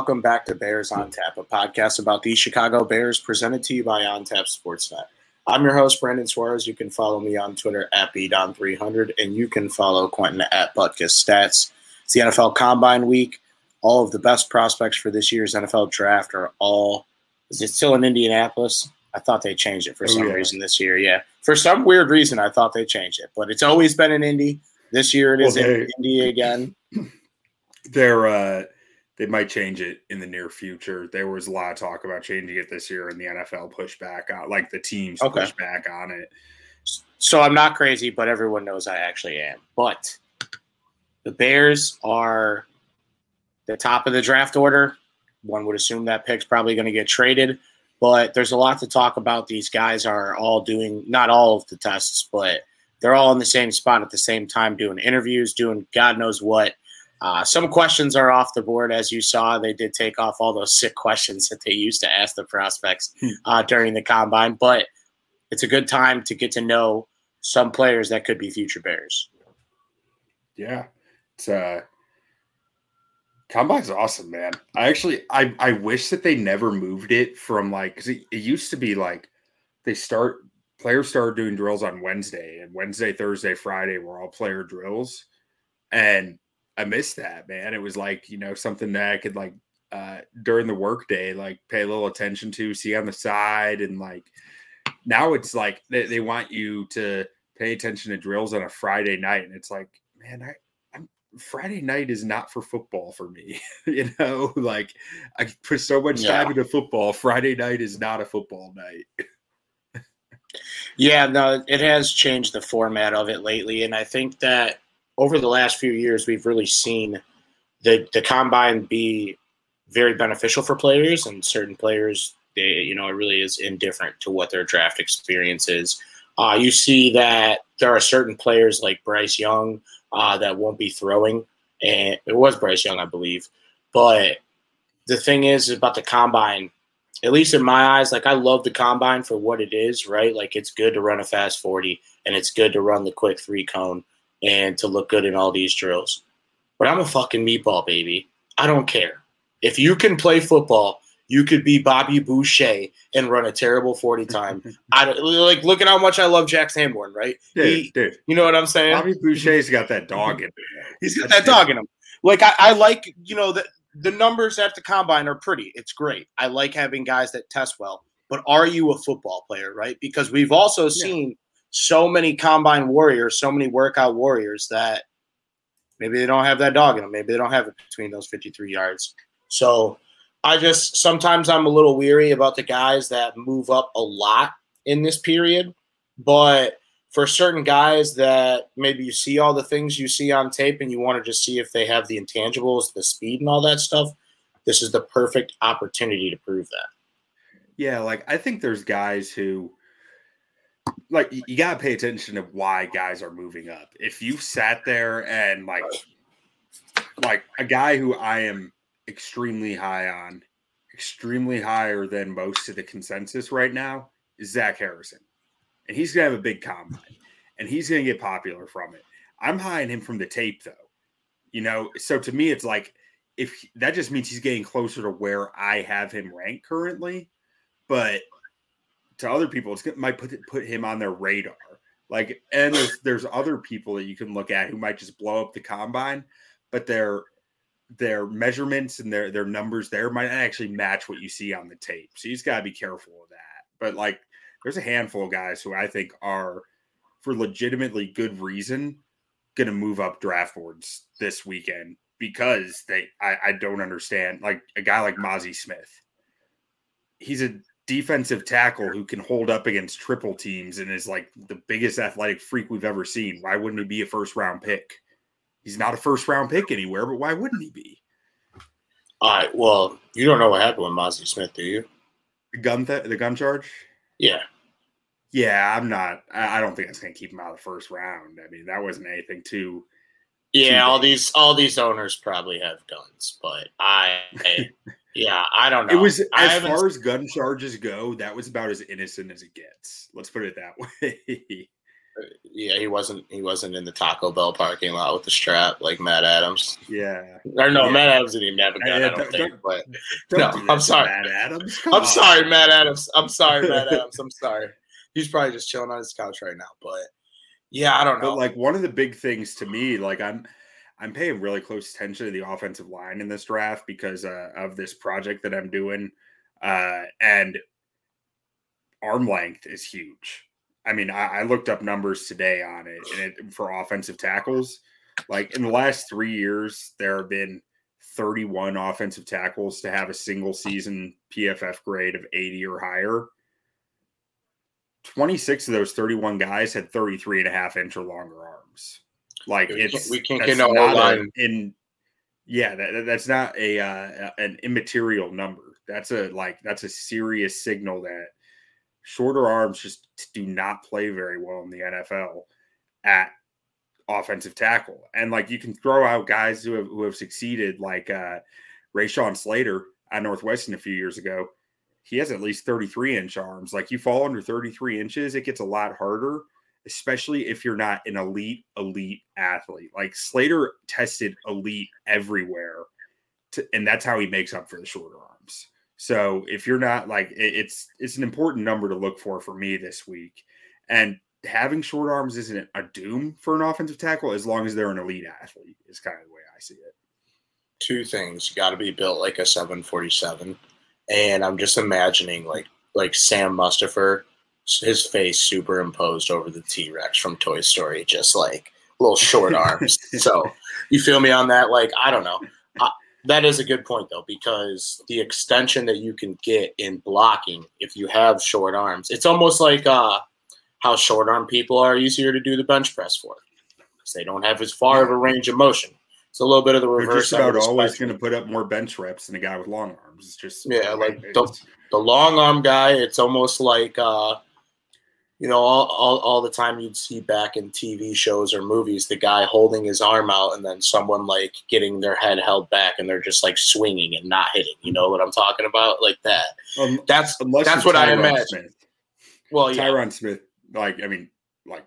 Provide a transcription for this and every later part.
welcome back to Bears on Tap, a podcast about the Chicago Bears presented to you by On Tap Sportsnet. I'm your host, Brandon Suarez. You can follow me on Twitter at BDon300, and you can follow Quentin at Butkus Stats. It's the NFL Combine Week. All of the best prospects for this year's NFL Draft are all. Is it still in Indianapolis? I thought they changed it for some oh, yeah. reason this year. Yeah, for some weird reason, I thought they changed it, but it's always been in Indy. This year it is well, they, in Indy again. They're uh, they might change it in the near future. There was a lot of talk about changing it this year, and the NFL pushed back on, like the teams okay. pushed back on it. So I'm not crazy, but everyone knows I actually am. But the Bears are the top of the draft order. One would assume that pick's probably going to get traded but there's a lot to talk about. These guys are all doing not all of the tests, but they're all in the same spot at the same time, doing interviews, doing God knows what. Uh, some questions are off the board, as you saw. They did take off all those sick questions that they used to ask the prospects hmm. uh, during the combine, but it's a good time to get to know some players that could be future Bears. Yeah, it's uh, Combine's awesome, man. I actually I I wish that they never moved it from like cuz it, it, used to be like they start players started doing drills on Wednesday and Wednesday, Thursday, Friday were all player drills. And I missed that, man. It was like, you know, something that I could like uh during the workday like pay a little attention to, see on the side and like now it's like they, they want you to pay attention to drills on a Friday night and it's like, man, I Friday night is not for football for me. you know, like I put so much yeah. time into football. Friday night is not a football night. yeah, no, it has changed the format of it lately. And I think that over the last few years, we've really seen the, the combine be very beneficial for players and certain players, they, you know, it really is indifferent to what their draft experience is. Uh, you see that there are certain players like Bryce Young uh, that won't be throwing, and it was Bryce Young, I believe. But the thing is about the combine, at least in my eyes, like I love the combine for what it is, right? Like it's good to run a fast 40 and it's good to run the quick three cone and to look good in all these drills. But I'm a fucking meatball, baby. I don't care. If you can play football, you could be Bobby Boucher and run a terrible 40 time. I don't like look at how much I love Jack Sanborn, right? Dude, he, dude. You know what I'm saying? Bobby Boucher's got that dog in him. He's got that dog in him. Like I, I like, you know, the the numbers at the combine are pretty. It's great. I like having guys that test well. But are you a football player, right? Because we've also seen yeah. So many combine warriors, so many workout warriors that maybe they don't have that dog in them. Maybe they don't have it between those 53 yards. So I just sometimes I'm a little weary about the guys that move up a lot in this period, but for certain guys that maybe you see all the things you see on tape and you want to just see if they have the intangibles, the speed, and all that stuff, this is the perfect opportunity to prove that. Yeah, like I think there's guys who like you got to pay attention to why guys are moving up. If you sat there and like like a guy who I am extremely high on, extremely higher than most of the consensus right now, is Zach Harrison. And he's going to have a big combine and he's going to get popular from it. I'm high on him from the tape, though. You know, so to me, it's like if that just means he's getting closer to where I have him ranked currently. But to other people, it's might put put him on their radar. Like, and there's there's other people that you can look at who might just blow up the combine, but they're their measurements and their their numbers there might actually match what you see on the tape. So you just gotta be careful of that. But like there's a handful of guys who I think are for legitimately good reason gonna move up draft boards this weekend because they I, I don't understand like a guy like Mazi Smith. He's a defensive tackle who can hold up against triple teams and is like the biggest athletic freak we've ever seen. Why wouldn't he be a first round pick? He's not a first round pick anywhere, but why wouldn't he be? All right. Well, you don't know what happened with Mazi Smith, do you? The gun, th- the gun charge. Yeah. Yeah, I'm not. I don't think that's going to keep him out of the first round. I mean, that wasn't anything too. Yeah, too all these all these owners probably have guns, but I, yeah, I don't know. It was as far as gun charges go, that was about as innocent as it gets. Let's put it that way. Uh, yeah, he wasn't. He wasn't in the Taco Bell parking lot with the strap like Matt Adams. Yeah. Or no, Yeah. Matt Adams didn't even have a uh, gun. Yeah, I don't don't- think. don't- But Don't No, I'm sorry. Matt Adams. Come I'm on. sorry, Matt Adams. I'm sorry, Matt Adams. I'm sorry. He's probably just chilling on his couch right now. But yeah, I don't know. But like one of the big things to me, like I'm I'm paying really close attention to the offensive line in this draft because uh, of this project that I'm doing. Uh, and arm length is huge. I mean, I, I looked up numbers today on it, and it for offensive tackles. Like in the last three years, there have been 31 offensive tackles to have a single season PFF grade of 80 or higher. 26 of those 31 guys had 33 and a half inch or longer arms. Like We can't- it's we can't get no O-line. in yeah, that, that's not a uh, an immaterial number. That's a like that's a serious signal that shorter arms just do not play very well in the NFL at offensive tackle. And like you can throw out guys who have who have succeeded, like uh Rashawn Slater at Northwestern a few years ago. He has at least 33 inch arms. Like you fall under 33 inches, it gets a lot harder, especially if you're not an elite, elite athlete. Like Slater tested elite everywhere, to, and that's how he makes up for the shorter arms. So if you're not like it- it's it's an important number to look for for me this week. And having short arms isn't a doom for an offensive tackle as long as they're an elite athlete, is kind of the way I see it. two things. You got to be built like a 747, and I'm just imagining like like Sam Mustipher, his face superimposed over the T Rex from Toy Story, just like little short arms. so you feel me on that? Like I don't know. I, that is a good point though, because the extension that you can get in blocking if you have short arms, it's almost like uh, how short arm people are easier to do the bench press for, because they don't have as far of a range of motion. It's a little bit of the They're reverse. just end about always going to put up more bench reps than a guy with long arms. It's just Yeah, like the- the long arm guy, it's almost like uh, you know, all, all all the time you'd see back in TV shows or movies, the guy holding his arm out and then someone like getting their head held back and they're just like swinging and not hitting. You know what I'm talking about? Like that. um, That's unless that's what I imagine. Smith. well, yeah. Tyron Smith, like I mean, like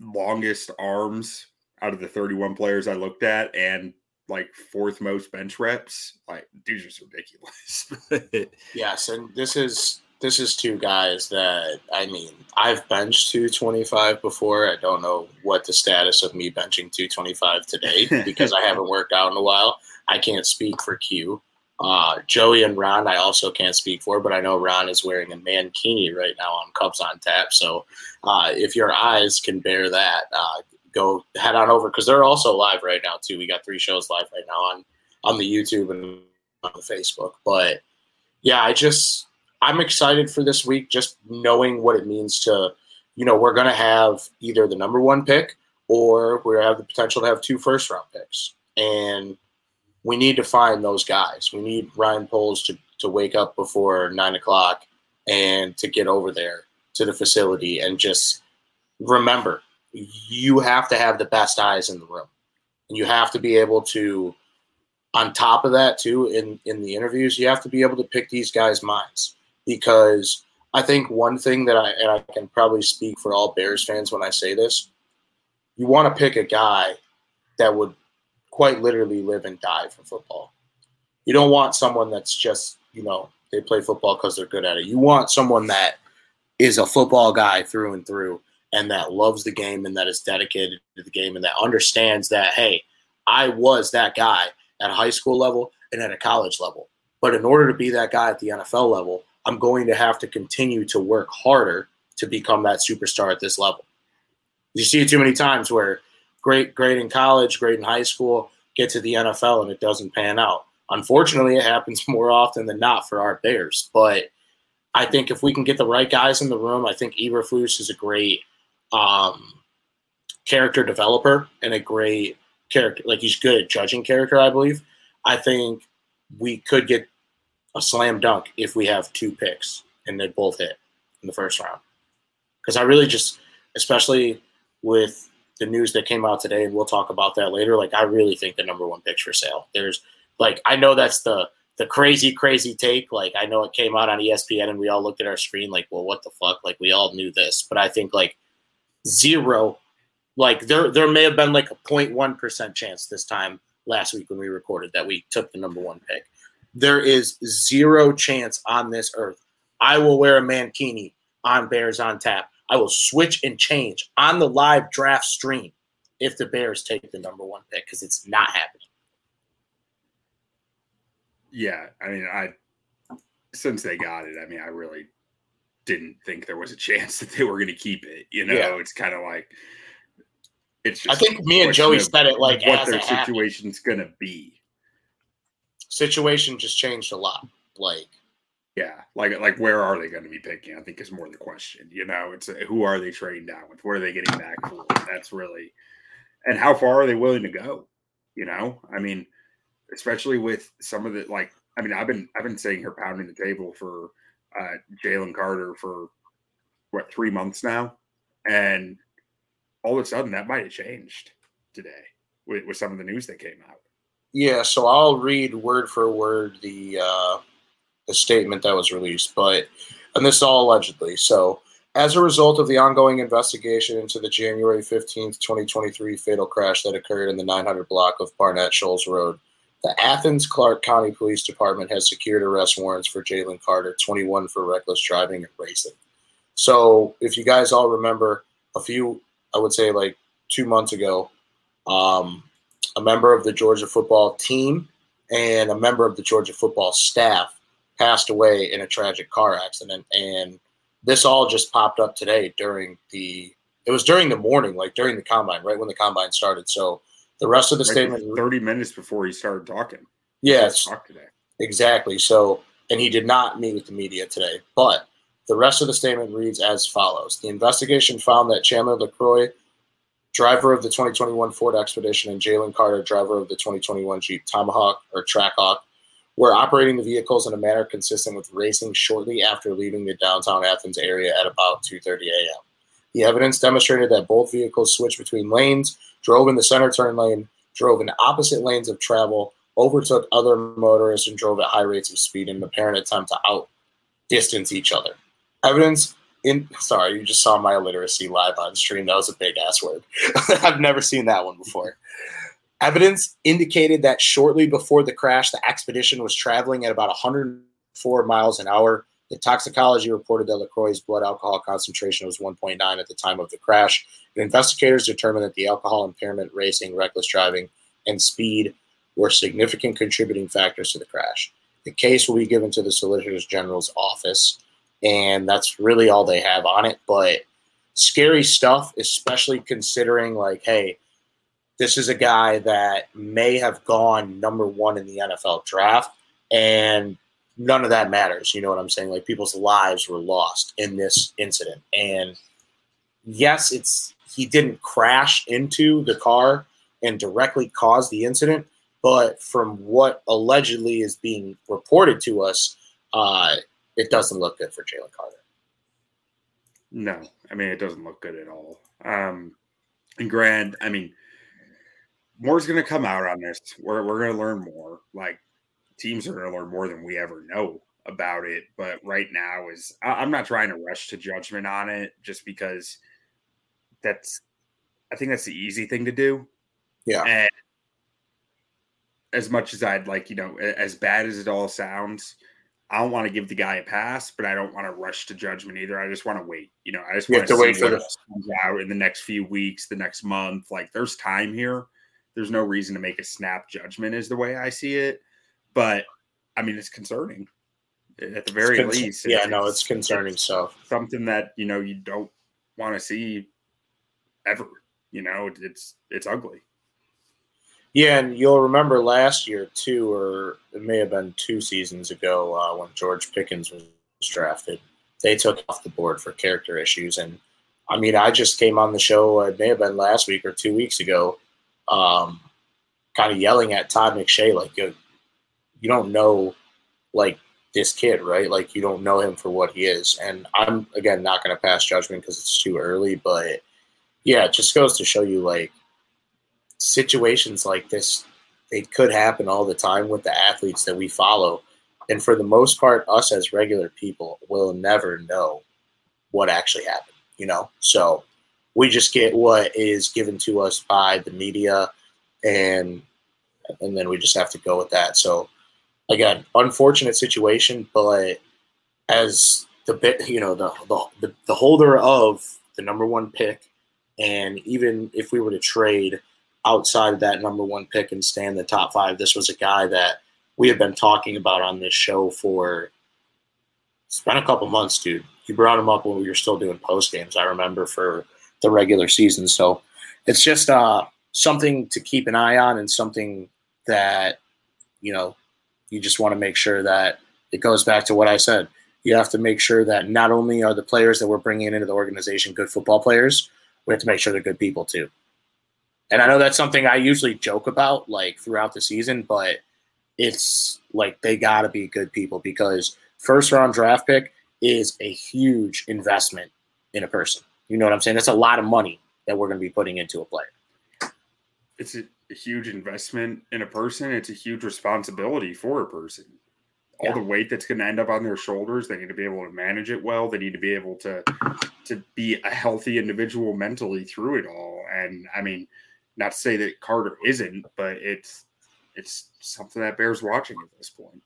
longest arms out of the 31 players I looked at, and like fourth most bench reps. Like, dude's just ridiculous. Yes, and this is this is two guys that I mean I've benched 225 before. I don't know what the status of me benching 225 today because I haven't worked out in a while. I can't speak for Q. Uh, Joey and Ron, I also can't speak for, but I know Ron is wearing a mankini right now on Cubs on Tap. So uh, if your eyes can bear that, uh, go head on over because they're also live right now too. We got three shows live right now on on the YouTube and on the Facebook. But yeah, I just I'm excited for this week, just knowing what it means to, you know, we're gonna have either the number one pick or we have the potential to have two first round picks, and we need to find those guys. We need Ryan Poles to to wake up before nine o'clock and to get over there to the facility and just remember you have to have the best eyes in the room. And you have to be able to, on top of that, too, in, in the interviews, you have to be able to pick these guys' minds. Because I think one thing that I, and I can probably speak for all Bears fans when I say this, you want to pick a guy that would quite literally live and die for football. You don't want someone that's just, you know, they play football because they're good at it. You want someone that is a football guy through and through and that loves the game and that is dedicated to the game and that understands that hey i was that guy at a high school level and at a college level but in order to be that guy at the nfl level i'm going to have to continue to work harder to become that superstar at this level you see it too many times where great great in college great in high school get to the nfl and it doesn't pan out unfortunately it happens more often than not for our bears but I think if we can get the right guys in the room, I think Eberflus is a great um, character developer and a great character. Like he's good at judging character, I believe. I think we could get a slam dunk if we have two picks and they both hit in the first round. Because I really just, especially with the news that came out today, and we'll talk about that later. Like I really think the number one pick's for sale. There's like I know that's the the crazy, crazy take. Like I know it came out on ESPN and we all looked at our screen like, well, what the fuck? Like we all knew this, but I think like zero. Like there, there may have been like a 0.1 percent chance this time last week when we recorded that we took the number one pick. There is zero chance on this earth. I will wear a mankini on Bears on tap. I will switch and change on the live draft stream if the Bears take the number one pick because it's not happening. Yeah, I mean, I since they got it, I mean, I really didn't think there was a chance that they were going to keep it. You know, yeah. it's kind of like it's. Just I think me and Joey said it like what their situation's going to be. Situation just changed a lot. Like, yeah, like like where are they going to be picking? I think is more the question. You know, it's who are they trading down with? What are they getting back for? That's really, and how far are they willing to go? You know, I mean, especially with some of the like. I mean, I've been I've been saying here pounding the table for uh, Jalen Carter for what three months now, and all of a sudden that might have changed today with, with some of the news that came out. Yeah, so I'll read word for word the uh, the statement that was released, but and this is all allegedly. So, as a result of the ongoing investigation into the January fifteenth, twenty twenty three fatal crash that occurred in the nine hundred block of Barnett Shoals Road, the Athens Clarke County Police Department has secured arrest warrants for Jalen Carter, 21 for reckless driving and racing. So, if you guys all remember, a few, I would say like two months ago, um, a member of the Georgia football team and a member of the Georgia football staff passed away in a tragic car accident. And this all just popped up today during the, it was during the morning, like during the combine, right when the combine started. So, the rest of the right statement 30 minutes before he started talking. Yes. Talk today. Exactly. So and he did not meet with the media today. But the rest of the statement reads as follows. The investigation found that Chandler LeCroy, driver of the 2021 Ford Expedition, and Jalen Carter, driver of the 2021 Jeep Tomahawk or Trackhawk, were operating the vehicles in a manner consistent with racing shortly after leaving the downtown Athens area at about 2:30 a.m. The evidence demonstrated that both vehicles switched between lanes, drove in the center turn lane, drove in opposite lanes of travel, overtook other motorists, and drove at high rates of speed in an apparent attempt to outdistance each other. Evidence in sorry, you just saw my illiteracy live on stream. That was a big ass word. I've never seen that one before. Evidence indicated that shortly before the crash, the expedition was traveling at about 104 miles an hour the toxicology reported that LeCroy's blood alcohol concentration was 1.9 at the time of the crash. Investigators determined that the alcohol impairment, racing, reckless driving, and speed were significant contributing factors to the crash. The case will be given to the Solicitor General's office, and that's really all they have on it. But scary stuff, especially considering, like, hey, this is a guy that may have gone number one in the NFL draft, and none of that matters. You know what I'm saying? Like people's lives were lost in this incident. And yes, it's he didn't crash into the car and directly cause the incident, but from what allegedly is being reported to us, uh, it doesn't look good for Jalen Carter. No, I mean it doesn't look good at all. Um, and Grant, I mean, more's going to come out on this. We're we're going to learn more. Like teams are going to learn more than we ever know about it. But right now is I'm not trying to rush to judgment on it just because that's I think that's the easy thing to do. Yeah. And as much as I'd like, you know, as bad as it all sounds, I don't want to give the guy a pass, but I don't want to rush to judgment either. I just want to wait. You know, I just want to wait for this comes out in the next few weeks, the next month. Like, there's time here. There's no reason to make a snap judgment, is the way I see it. But I mean, it's concerning at the very con- least. Yeah, no, it's concerning it's stuff. Something that you know you don't want to see ever. You know, it's it's ugly. Yeah, and you'll remember last year too, or it may have been two seasons ago uh, when George Pickens was drafted. They took off the board for character issues, and I mean, I just came on the show. It may have been last week or two weeks ago, um, kind of yelling at Todd McShay like, you don't know like this kid, right? Like you don't know him for what he is. And I'm again not going to pass judgment because it's too early, but yeah, it just goes to show you like situations like this they could happen all the time with the athletes that we follow. And for the most part, us as regular people will never know what actually happened, you know? So we just get what is given to us by the media, and and then we just have to go with that. So again, unfortunate situation, but as the bit, you know, the, the the holder of the number one pick, and even if we were to trade outside of that number one pick and stay in the top five, this was a guy that we have been talking about on this show for it's been a couple months, dude. You brought him up when we were still doing post games. I remember for the regular season. So it's just uh, something to keep an eye on and something that you know you just want to make sure that it goes back to what I said. You have to make sure that not only are the players that we're bringing into the organization good football players, we have to make sure they're good people too. And I know that's something I usually joke about like throughout the season, but it's like they got to be good people because first round draft pick is a huge investment in a person. You know what I'm saying? That's a lot of money that we're going to be putting into a player. It's a, a huge investment in a person. It's a huge responsibility for a person. All yeah. the weight that's going to end up on their shoulders, they need to be able to manage it well. They need to be able to to be a healthy individual mentally through it all. And I mean, not to say that Carter isn't, but it's it's something that bears watching at this point.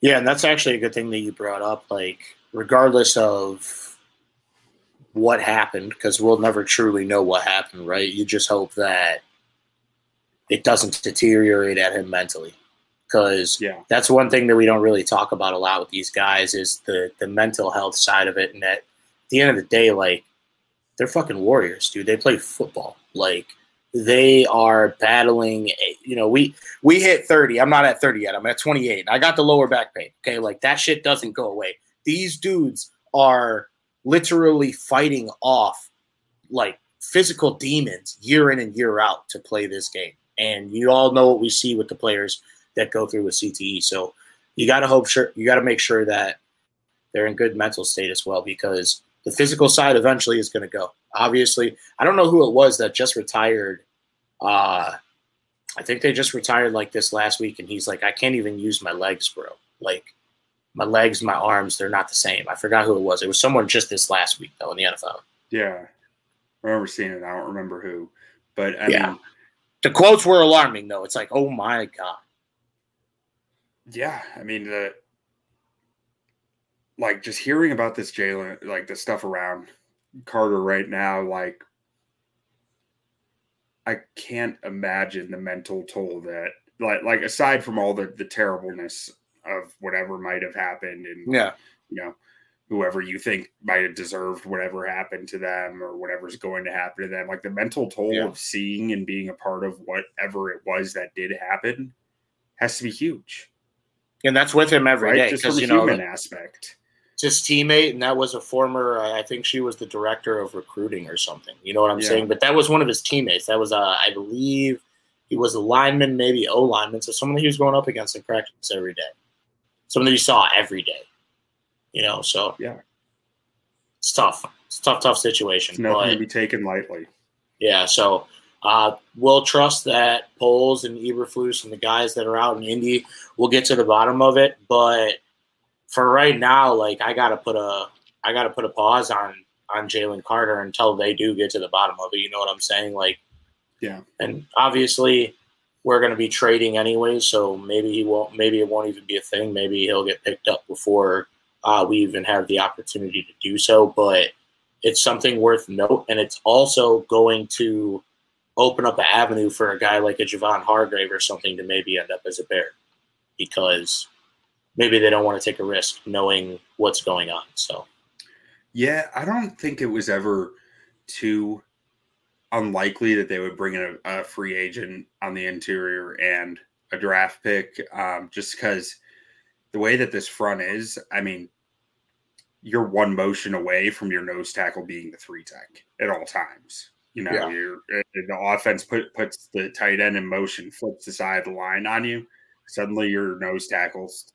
Yeah, and that's actually a good thing that you brought up. Like, regardless of what happened, because we'll never truly know what happened, right? You just hope that it doesn't deteriorate at him mentally. Because yeah. that's one thing that we don't really talk about a lot with these guys is the the mental health side of it. And at the end of the day, like they're fucking warriors, dude. They play football. Like they are battling you know we we hit 30 i'm not at 30 yet. I'm at 28 i got the lower back pain okay? Like that shit doesn't go away. These dudes are literally fighting off like physical demons year in and year out to play this game. And you all know what we see with the players that go through with cte so you got to hope sure you got to make sure that they're in good mental state as well because the physical side eventually is going to go obviously, I don't know who it was that just retired. Uh, I think they just retired like this last week, and he's like, I can't even use my legs, bro. Like my legs, my arms, they're not the same. I forgot who it was. It was someone just this last week though in the NFL. Yeah, I remember seeing it. I don't remember who, but I yeah, mean, the quotes were alarming though. It's like, oh my god. Yeah, I mean the like just hearing about this Jalen, like the stuff around Carter right now, like I can't imagine the mental toll that like like aside from all the the terribleness of whatever might have happened and yeah, you know, whoever you think might have deserved whatever happened to them or whatever's going to happen to them, like the mental toll yeah. of seeing and being a part of whatever it was that did happen has to be huge. And that's with him every right? day because you know human aspect his teammate, and that was a former. I think she was the director of recruiting or something. You know what I'm yeah. saying? But that was one of his teammates. That was, uh, I believe, he was a lineman, maybe O lineman. So someone that he was going up against in practice every day. Someone that he saw every day. You know, so yeah, it's tough. It's tough, tough situation. It's nothing but, to be taken lightly. Yeah, so uh, we'll trust that Poles and Eberflus and the guys that are out in Indy will get to the bottom of it, but for right now, like I gotta put a I gotta put a pause on on Jalen Carter until they do get to the bottom of it. You know what I'm saying? Like, yeah. And obviously, we're gonna be trading anyway, so maybe he won't. Maybe it won't even be a thing. Maybe he'll get picked up before uh, we even have the opportunity to do so. But it's something worth note, and it's also going to open up an avenue for a guy like a Javon Hargrave or something to maybe end up as a bear because maybe they don't want to take a risk knowing what's going on. So, yeah, I don't think it was ever too unlikely that they would bring in a, a free agent on the interior and a draft pick, um, just because the way that this front is. I mean, you're one motion away from your nose tackle being the three tech at all times. You know, yeah. you're, uh, the offense put, puts the tight end in motion, flips the side of the line on you. Suddenly, your nose tackle's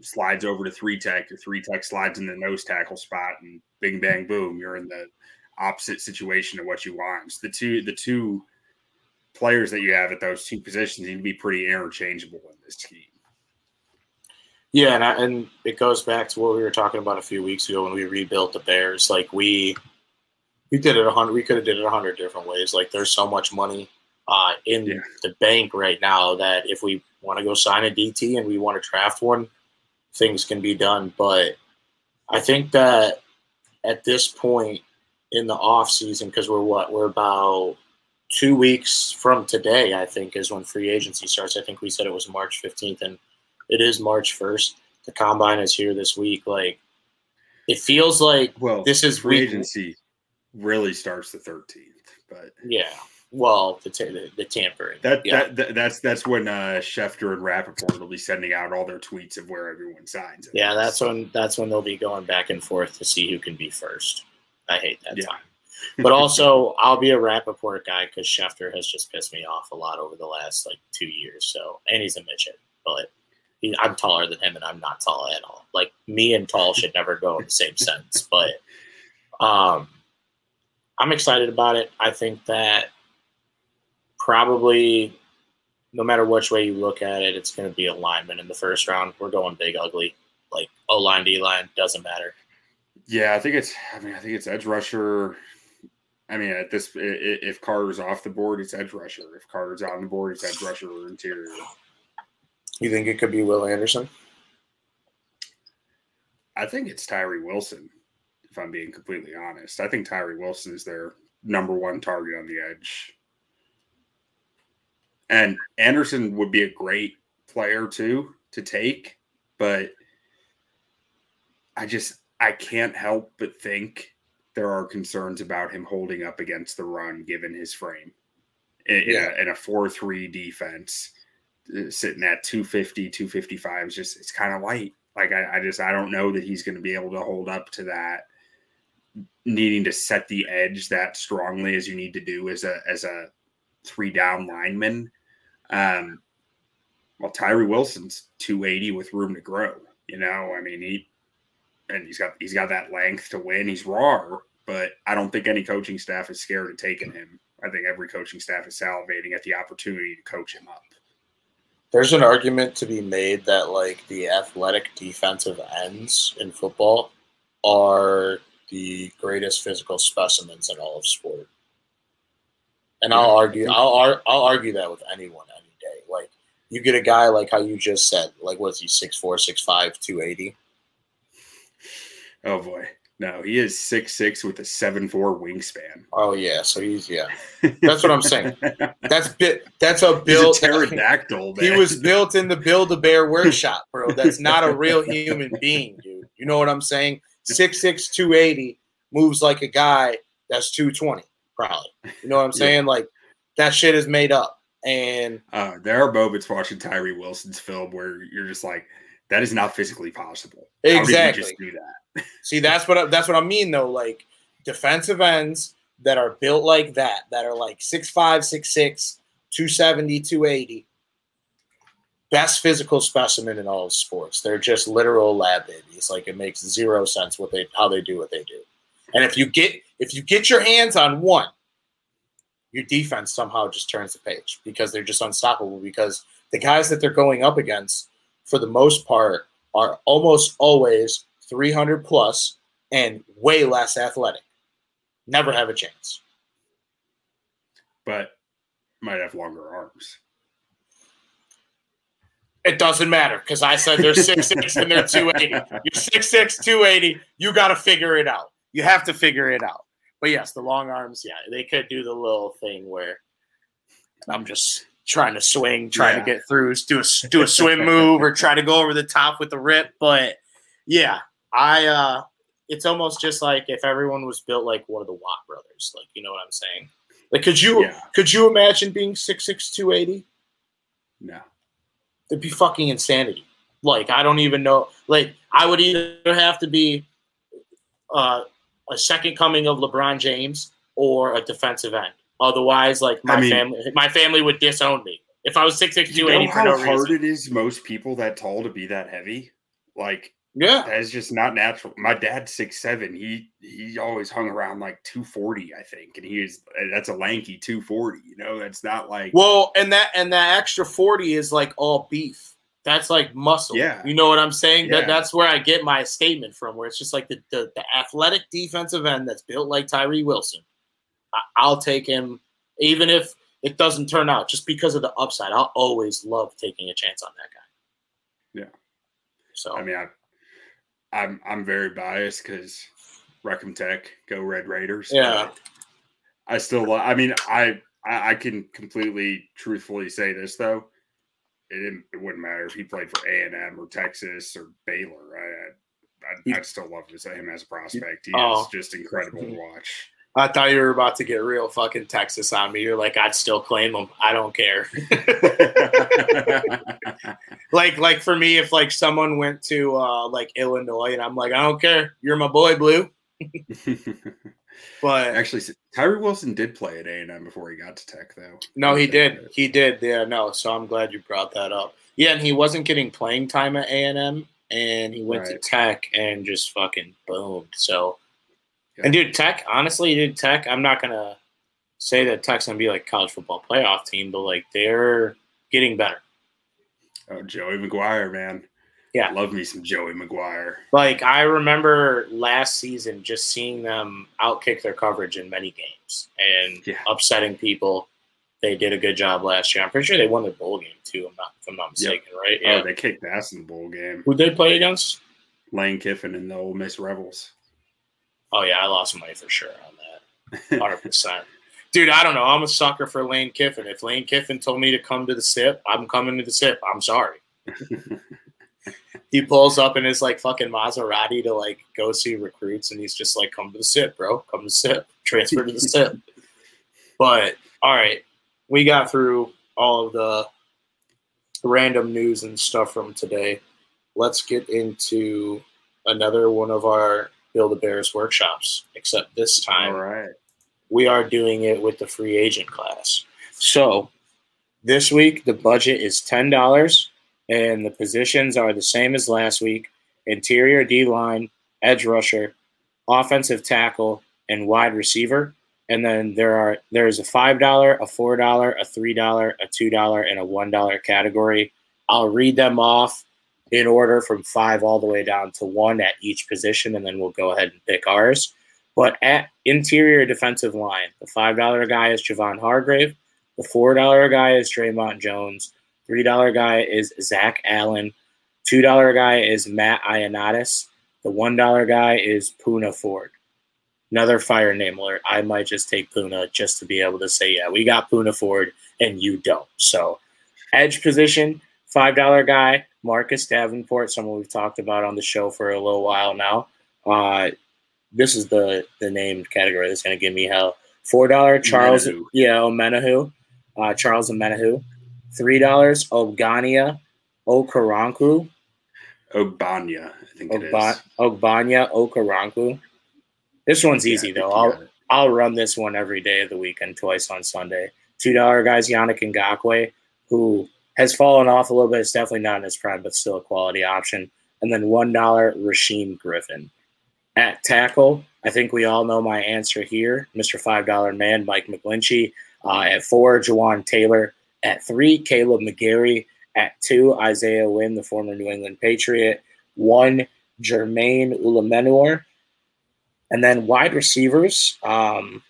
slides over to three tech, or three tech slides in the nose tackle spot, and bing bang boom, you're in the opposite situation of what you want. So the two the two players that you have at those two positions need to be pretty interchangeable in this team. Yeah, and I, and it goes back to what we were talking about a few weeks ago when we rebuilt the Bears. Like we We did it a hundred. We could have did it a hundred different ways. Like there's so much money uh, in Yeah. the bank right now that if we want to go sign a DT and we want to draft one, things can be done. But I think that at this point in the off season, because we're what we're about two weeks from today, I think is when free agency starts. I think we said it was March 15th, and it is March 1st. The combine is here this week. Like it feels like Well, this is free week- agency really starts the 13th, but Yeah. Well, the the, the tampering. that, yeah. that, that that's that's when uh, Schefter and Rapoport will be sending out all their tweets of where everyone signs. yeah, that's when that's when they'll be going back and forth to see who can be first. I hate that Yeah. time. But also, I'll be a Rapoport guy because Schefter has just pissed me off a lot over the last like two years. So, and he's a midget, but he, I'm taller than him, and I'm not tall at all. Like me and tall should never go in the same sentence. But um, I'm excited about it. I think that probably no matter which way you look at it, it's going to be a lineman in the first round. We're going big ugly, like O line, D line, doesn't matter. Yeah, I think it's. I mean, I think it's edge rusher. I mean, at this, if Carter's off the board, it's edge rusher. If Carter's on the board, it's edge rusher or interior. You think it could be Will Anderson? I think it's Tyree Wilson. If I'm being completely honest, I think Tyree Wilson is their number one target on the edge. And Anderson would be a great player too to take, but I just I can't help but think there are concerns about him holding up against the run given his frame. In, Yeah. a, in a 4-3 defense uh, sitting at 250 255 is just it's kind of light. Like I, I just i don't know that he's going to be able to hold up to that. Needing to set the edge that strongly as you need to do as a as a three down lineman um well tyree wilson's 280 with room to grow you know? I mean he and he's got he's got that length to win. He's raw but i don't think any coaching staff is scared of taking him. I think every coaching staff is salivating at the opportunity to coach him up. There's an argument to be made that like the athletic defensive ends in football are the greatest physical specimens in all of sport. And I'll argue I'll ar- I'll argue that with anyone any day. Like you get a guy like how you just said, like was he 6'4", 6'5", 280? Oh boy. No, he is six six with a seven four wingspan. Oh yeah, so he's yeah. That's what I'm saying. That's bit that's a He's build a pterodactyl. He was built in the Build a Bear workshop, bro. That's not a real human being, dude. You know what I'm saying? 6'6, 280 moves like a guy that's 220, probably. You know what I'm Yeah. saying? Like that shit is made up. And Uh, there are moments watching Tyree Wilson's film where you're just like, that is not physically possible. How did he Exactly. just do that? see, that's what I, that's what I mean though. Like defensive ends that are built like that, that are like 6'5, 6'6, 270, 280. Best physical specimen in all of sports. They're just literal lab babies. Like it makes zero sense what they how they do what they do. And if you get if you get your hands on one, your defense somehow just turns the page because they're just unstoppable. Because the guys that they're going up against, for the most part, are almost always 300 plus and way less athletic. Never have a chance. But might have longer arms. It doesn't matter because I said they're 6'6 and they're 280. You're 6'6, 280. You got to figure it out. You have to figure it out. But yes, the long arms, yeah, they could do the little thing where I'm just trying to swing, trying Yeah. to get through, do a do a swim move, or try to go over the top with the rip. But yeah, I uh it's almost just like if everyone was built like one of the Watt brothers. Like, you know what I'm saying? Like, could you Yeah. could you imagine being 6'6", 280? No. It'd be fucking insanity. Like I don't even know. Like I would either have to be uh, a second coming of LeBron James or a defensive end. Otherwise, like my I mean- family, my family would disown me if I was six six You two know eighty for how no hard reason. it is most people that tall to be that heavy? Like Yeah, that is just not natural. My dad's six seven. He he always hung around like two forty, I think, and he is that's a lanky two forty. You know, that's not like well, and that and that extra forty is like all beef. That's like muscle. Yeah. You know what I'm saying? Yeah. That that's where I get my statement from, where it's just like the, the, the athletic defensive end that's built like Tyree Wilson. I, I'll take him, even if it doesn't turn out, just because of the upside. I'll always love taking a chance on that guy. Yeah. So I mean, I, I'm I'm very biased because Wreck 'Em Tech, go Red Raiders. Yeah. I still. I mean, I I can completely truthfully say this though. It didn't. It wouldn't matter if he played for A and M or Texas or Baylor. I, I I'd, I'd still love to say him as a prospect. He Oh. is just incredible to watch. I thought you were about to get real fucking Texas on me. You're like, I'd still claim him. I don't care. like like for me, if like someone went to uh like Illinois and I'm like, I don't care, you're my boy, Blue. But Actually, Tyree Wilson did play at A and M before he got to Tech, though. no, he did. He did. Yeah, no. So I'm glad you brought that up. Yeah, and he wasn't getting playing time at A and M, and he went to Tech and just fucking boomed. So, Yeah. and dude, Tech. Honestly, dude, Tech. I'm not gonna say that Tech's gonna be like college football playoff team, but like they're getting better. Oh, Joey McGuire, man. Yeah. love me some Joey McGuire. Like I remember last season just seeing them outkick their coverage in many games and Yeah. upsetting people. They did a good job last year. I'm pretty sure they won their bowl game too. I'm not, if I'm not mistaken, right? Oh, yeah. Oh, they kicked ass in the bowl game. Who they play against? Lane Kiffin and the Ole Miss Rebels. Oh yeah, I lost money for sure on that. Hundred percent. Dude, I don't know. I'm a sucker for Lane Kiffin. If Lane Kiffin told me to come to the SIP, I'm coming to the SIP. I'm sorry. he pulls up in his like fucking Maserati to like go see recruits, and he's just like, "Come to the SIP, bro. Come to the SIP. Transfer to the SIP." But all right, we got through all of the random news and stuff from today. Let's get into another one of our Build a Bears workshops. Except this time, right. we are doing it with the free agent class. So this week the budget is ten dollars, and the positions are the same as last week: interior D line, edge rusher, offensive tackle, and wide receiver. And then there are there's a five dollar, a four dollar, a three dollar, a two dollar, and a one dollar category. I'll read them off in order from five all the way down to one at each position, and then we'll go ahead and pick ours. But at interior defensive line, the five dollar guy is Javon Hargrave. The four dollar guy is Dre'Mont Jones. Three dollar guy is Zach Allen. Two dollar guy is Matt Ioannidis. The one dollar guy is Poona Ford. Another fire name alert. I might just take Poona just to be able to say, yeah, we got Poona Ford and you don't. So, edge position, five dollar guy, Marcus Davenport, someone we've talked about on the show for a little while now. Uh, this is the the name category that's going to give me hell. Four dollar Charles, Menahu. yeah, Omenihu, uh, Charles Omenihu. Three dollars Ogania Okoronkwo, Ogbonnia, I think it is. Ogba- Ogbonnia Okoronkwo. This one's Yeah, easy though. I'll. I'll run this one every day of the week and twice on Sunday. Two dollar guys Yannick Ngakoue, who has fallen off a little bit. It's definitely not in his prime, but still a quality option. And then one dollar Rasheem Griffin. At tackle, I think we all know my answer here. Mr. Five Dollar Man, Mike McGlinchey. Uh, at four, Jawaan Taylor. At three, Kaleb McGary. At two, Isaiah Wynn, the former New England Patriot. One, Jermaine Eluemunor. And then wide receivers. Um,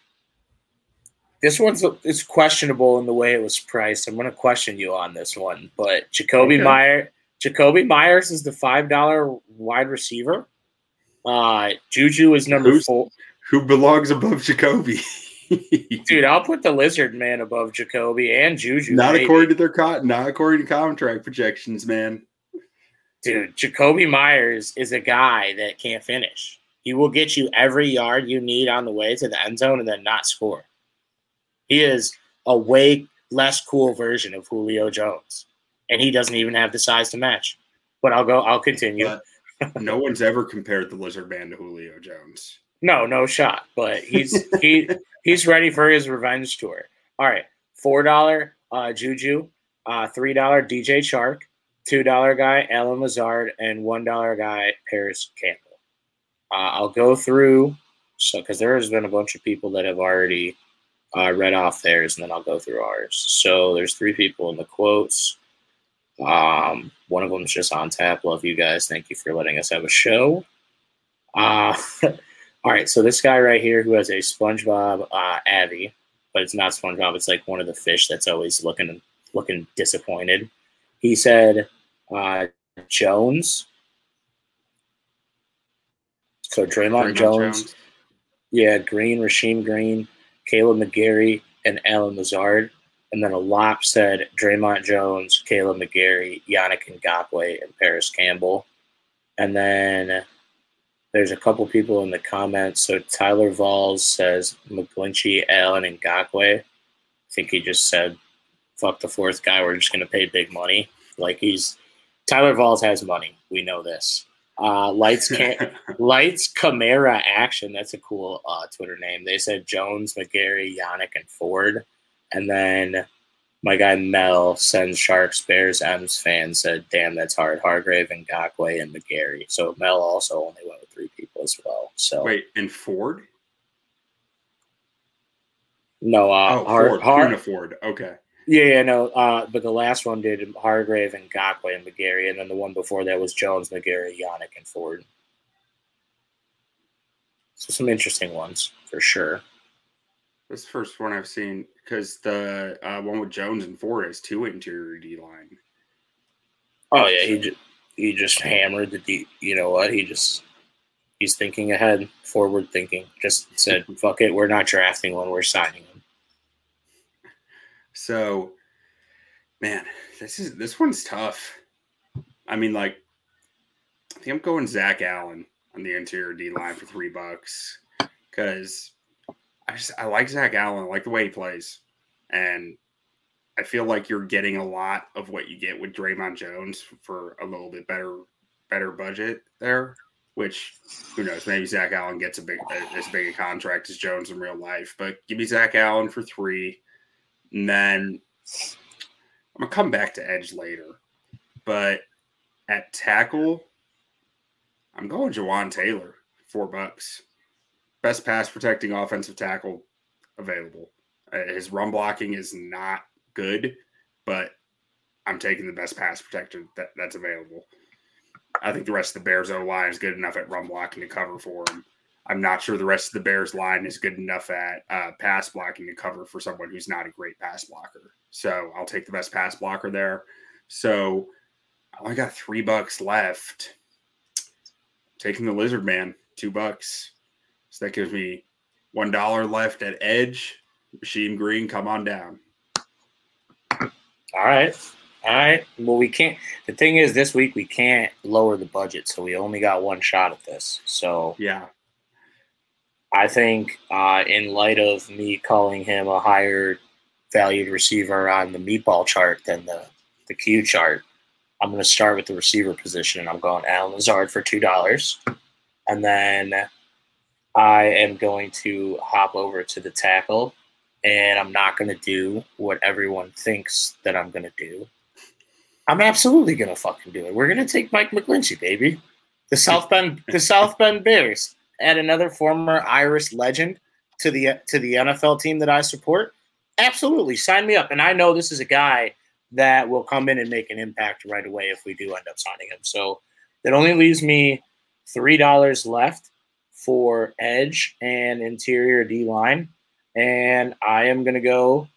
this one's it's questionable in the way it was priced. I'm going to question you on this one, but Jakobi Okay. Meyer, Jakobi Meyers is the five dollar wide receiver. Uh, Juju is number Who's- four. Who belongs above Jakobi? Dude, I'll put the Lizard Man above Jakobi and Juju. not maybe. according to their con- not according to contract projections, man. Dude, Jakobi Meyers is a guy that can't finish. He will get you every yard you need on the way to the end zone and then not score. He is a way less cool version of Julio Jones, and he doesn't even have the size to match. But I'll go. I'll continue. No one's ever compared the Lizard Man to Julio Jones. No, no shot. But he's he he's ready for his revenge tour. All right, four dollar uh, Juju, uh, three dollar DJ Chark, two dollar guy Allen Lazard, and one dollar guy Parris Campbell. Uh, I'll go through so because there has been a bunch of people that have already uh, read off theirs, and then I'll go through ours. So there's three people in the quotes. Um, one of them's just on tap. Love you guys. Thank you for letting us have a show. Uh, all right, so this guy right here who has a SpongeBob uh, Abby, but it's not SpongeBob. It's like one of the fish that's always looking looking disappointed. He said uh, Jones. So Dre'Mont, Jones, Jones. yeah, Green, Rasheem Green, Kaleb McGary, and Allen Lazard. And then a lop said Dre'Mont Jones, Kaleb McGary, Yannick Ngakoue, and Parris Campbell. And then there's a couple people in the comments. So Tyler Valls says McGlinchey, Allen, and Ngakoue. I think he just said, fuck the fourth guy. We're just going to pay big money. Like he's Tyler Valls has money. We know this. Uh, Lights can Lights Camara Action. That's a cool uh, Twitter name. They said Jones, McGary, Yannick, and Ford. And then my guy Mel sends Sharks, Bears, M's fans said, damn, that's hard. Hargrave and Gakwe and McGary. So Mel also only went with three people as well. So Wait, and Ford? no, uh, Oh, Har- Ford. Har- Kuna Ford. Okay. Yeah, yeah, no. Uh, but the last one did Hargrave and Gakwe and McGary, and then the one before that was Jones, McGary, Yannick, and Ford. So some interesting ones for sure. This the first one I've seen because the uh, one with Jones and Ford has two interior D line. Oh yeah, he just, he just hammered the deep. You know what? He just he's thinking ahead, forward thinking. Just said, "Fuck it, we're not drafting one. We're signing him." So, man, this is this one's tough. I mean, like, I think I'm going Zach Allen on the interior D line for three bucks because I just I like Zach Allen. I like the way he plays, and I feel like you're getting a lot of what you get with Dre'Mont Jones for a little bit better better budget there. Which who knows? Maybe Zach Allen gets a big as big a contract as Jones in real life. But give me Zach Allen for three. And then I'm gonna come back to edge later. But at tackle, I'm going Jawaan Taylor, four bucks. Best pass protecting offensive tackle available. Uh, His run blocking is not good, but I'm taking the best pass protector that, that's available. I think the rest of the Bears O line is good enough at run blocking to cover for him. I'm not sure the rest of the Bears line is good enough at uh, pass blocking to cover for someone who's not a great pass blocker. So I'll take the best pass blocker there. So I only got three bucks left. Taking the Lizard Man, two bucks. So that gives me one dollar left at Edge. Machine Green, come on down. All right, all right. Well, we can't. The thing is, this week we can't lower the budget, so we only got one shot at this. So Yeah, I think, uh, in light of me calling him a higher valued receiver on the meatball chart than the the Q chart, I'm going to start with the receiver position. I'm going Allen Lazard for two dollars, and then I am going to hop over to the tackle, and I'm not going to do what everyone thinks that I'm going to do. I'm absolutely going to fucking do it. We're going to take Mike McGlinchey, baby. The South Bend, the South Bend Bears. Add another former Irish legend to the to the NFL team that I support. Absolutely, sign me up. And I know this is a guy that will come in and make an impact right away if we do end up signing him. So that only leaves me three dollars left for edge and interior D line, and I am going to go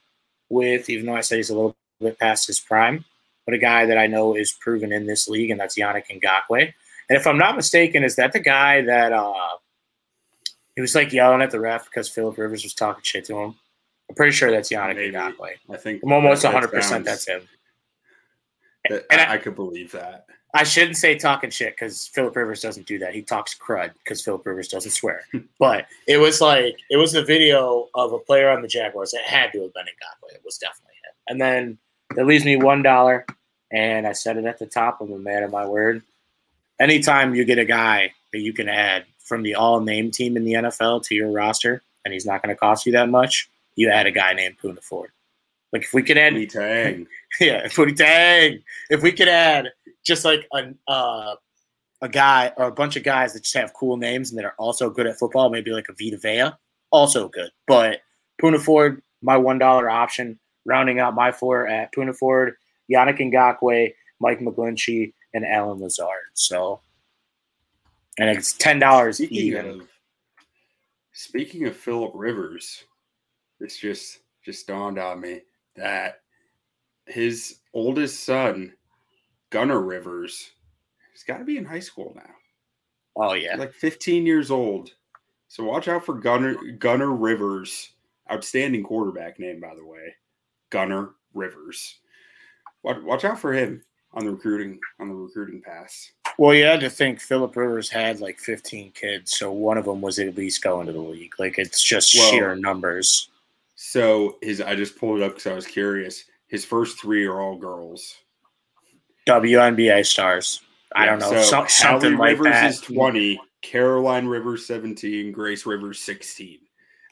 with, even though I say he's a little bit past his prime, but a guy that I know is proven in this league, and that's Yannick Ngakoue. And if I'm not mistaken, is that the guy that uh, he was like yelling at the ref because Philip Rivers was talking shit to him? I'm pretty sure that's Yannick Maybe. Ngakoue. I think I'm almost that 100 percent that's him. And I- I could believe that. I shouldn't say talking shit because Philip Rivers doesn't do that. He talks crud because Philip Rivers doesn't swear. but it was like it was a video of a player on the Jaguars. It had to have been Ngakoue. It was definitely him. And then that leaves me one dollar, and I said it at the top. I'm a man of my word. Anytime you get a guy that you can add from the all name team in the NFL to your roster, and he's not going to cost you that much, you add a guy named Poona Ford. Like if we could add Me tang. yeah, Pootie Tang. If we could add just like a uh, a guy or a bunch of guys that just have cool names and that are also good at football, maybe like a Vita Vea, also good. But Poona Ford, my one dollar option, rounding out my four at Poona Ford, Yannick Ngakoue, Mike McGlinchey, and Allen Lazard. So, and it's ten dollars even. of speaking of Philip Rivers, it's just just dawned on me that his oldest son, Gunner Rivers, he's got to be in high school now. Oh yeah, like 15 years old. So watch out for Gunner Gunner Rivers, outstanding quarterback name by the way, Gunner Rivers. Watch, watch out for him on the recruiting on the recruiting pass. Well, you had to think Philip Rivers had like 15 kids, so one of them was at least going to the league. Like it's just Well- sheer numbers. So his I just pulled it up because I was curious. His first three are all girls. WNBA stars. I don't know, So some, something Hallie like Rivers that. is 20, Caroline Rivers 17, Grace Rivers 16.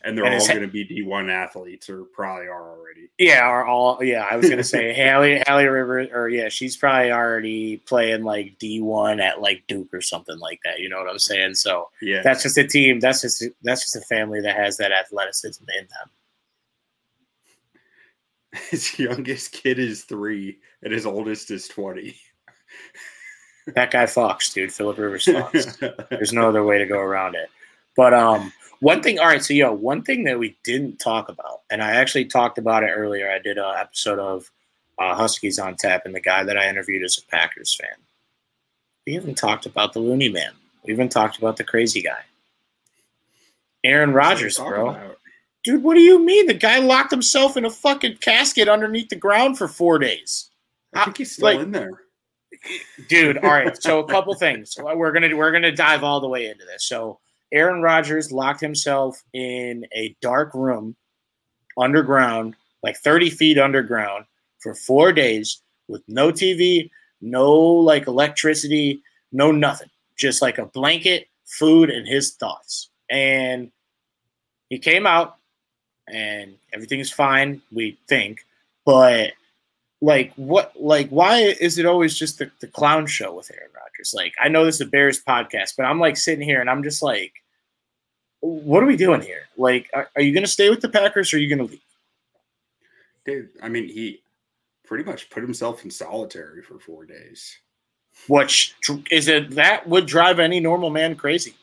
And they're And all going to be D1 athletes, or probably are already. Yeah, are all yeah. I was gonna say Hallie Hallie Rivers, or yeah, she's probably already playing like D one at like Duke or something like that. You know what I'm saying? So Yeah. that's just a team. That's just that's just a family that has that athleticism in them. his youngest kid is three, and his oldest is 20. That guy Fox, dude. Philip Rivers fucks. There's no other way to go around it. But um, one thing. All right, so yo, one thing that we didn't talk about, and I actually talked about it earlier. I did an episode of uh, Huskies on Tap, and the guy that I interviewed is a Packers fan. We haven't talked about the Looney Man. We haven't talked about the crazy guy, Aaron Rodgers, bro. about- Dude, what do you mean? The guy locked himself in a fucking casket underneath the ground for four days. I think he's still Like- in there. dude all right so a couple things we're gonna we're gonna dive all the way into this so aaron Rodgers locked himself in a dark room underground like 30 feet underground for four days with no tv no like electricity no nothing just like a blanket food and his thoughts and he came out and everything's fine we think but like what like why is it always just the, the clown show with Aaron Rodgers? Like I know this is a Bears podcast, but I'm like sitting here and I'm just like, what are we doing here? Like, are, are you gonna stay with the Packers or are you gonna leave? Dude, I mean, he pretty much put himself in solitary for four days. Which is it that would drive any normal man crazy?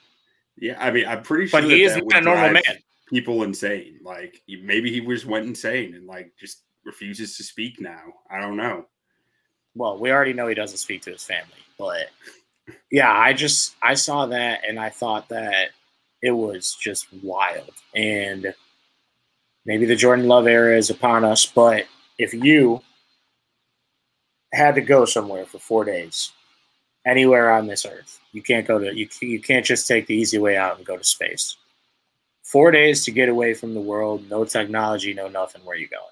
Yeah, I mean, I'm pretty sure But he is not a normal man. People insane. Like maybe he just went insane and like just refuses to speak now. I don't know. Well, we already know he doesn't speak to his family, but yeah, I just I saw that and I thought that it was just wild. And maybe the Jordan Love era is upon us, but if you had to go somewhere for four days, anywhere on this earth, you can't go to you you can't just take the easy way out and go to space. Four days to get away from the world, no technology, no nothing. Where you going?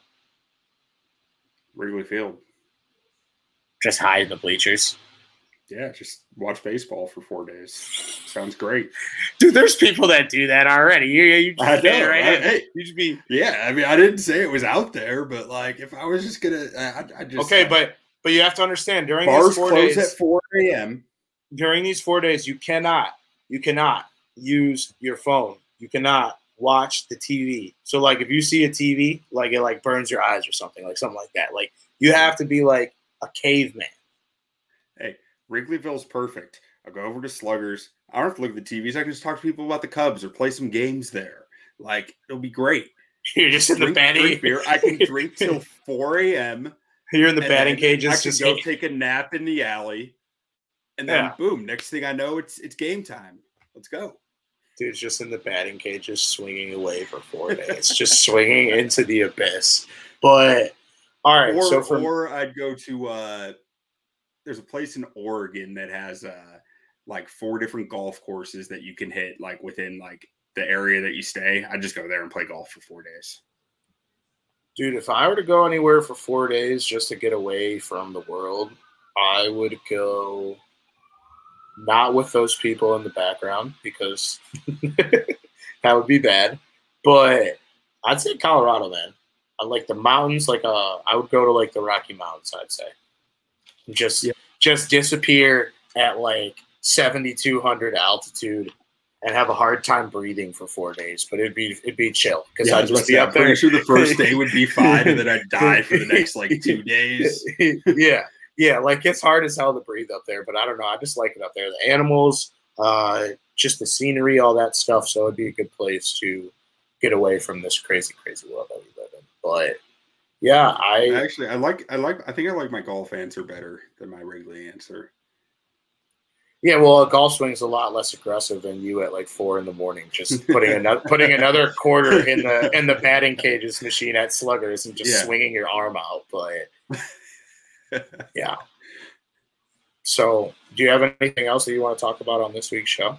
Wrigley Field. Just hide in the bleachers. Yeah, just watch baseball for four days. Sounds great. Dude, there's people that do that already. You, you just I know, right I- hey. You just be Yeah, I mean, I didn't say it was out there, but like, if I was just gonna, I, I just okay, like, but but you have to understand during bars these four close days. at four a.m. during these four days, you cannot you cannot use your phone. You cannot watch the TV. So like if you see a TV, like it like burns your eyes or something, like something like that. Like you have to be like a caveman. Hey, Wrigleyville's perfect. I'll go over to Sluggers. I don't have to look at the TVs. I can just talk to people about the Cubs or play some games there. Like it'll be great. You're just in the Drink, batting. beer. I can drink till four a.m. You're in the batting cages. I can Just go take a nap in the alley, and then Yeah. boom! Next thing I know, it's it's game time. Let's go. Dude's just in the batting cage, just swinging away for four days, just swinging into the abyss. But all right, or so from or I'd go to uh there's a place in Oregon that has uh like four different golf courses that you can hit like within like the area that you stay. I'd just go there and play golf for four days. Dude, if I were to go anywhere for four days just to get away from the world, I would go not with those people in the background because that would be bad. But I'd say Colorado, man. I like the mountains. Like, uh, I would go to like the Rocky Mountains. I'd say just Yeah. just disappear at like seventy two hundred altitude and have a hard time breathing for four days. But it'd be it'd be chill because Yeah, I'd just be up I'm there. pretty sure the first day would be fine, and then I'd die for the next like two days. yeah, yeah, like it's hard as hell to breathe up there, but I don't know. I just like it up there. The animals, uh, just the scenery, all that stuff. So it'd be a good place to get away from this crazy, crazy world that we live in. But yeah, I actually I like I like I think I like my golf answer better than my Wrigley answer. Yeah, well, a golf swing's a lot less aggressive than you at like four in the morning, just putting another putting another quarter in the in the batting cages machine at sluggers and just yeah. swinging your arm out. But yeah. So, do you have anything else that you want to talk about on this week's show?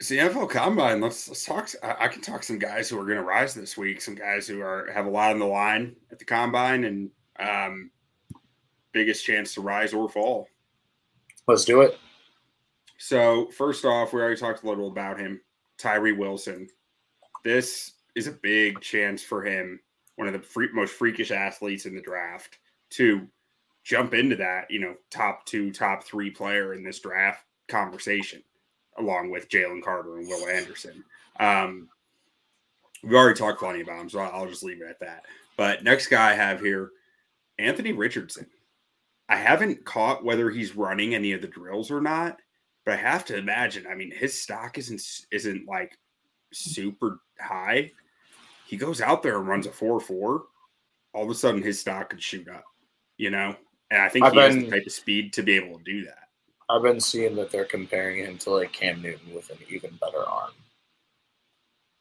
It's the NFL Combine. Let's let's talk. I, I can talk some guys who are going to rise this week. Some guys who are have a lot on the line at the Combine and um, biggest chance to rise or fall. Let's do it. So first off, we already talked a little about him, Tyree Wilson. This is a big chance for him, one of the free, most freakish athletes in the draft, to jump into that, you know, top two, top three player in this draft conversation, along with Jalen Carter and Will Anderson. Um, we've already talked plenty about him, so I'll just leave it at that. But next guy I have here, Anthony Richardson. I haven't caught whether he's running any of the drills or not, but I have to imagine. I mean, his stock isn't isn't like super high. He goes out there and runs a four four. All of a sudden, his stock could shoot up. You know, and I think I've he been, has the type of speed to be able to do that. I've been seeing that they're comparing him to like Cam Newton with an even better arm.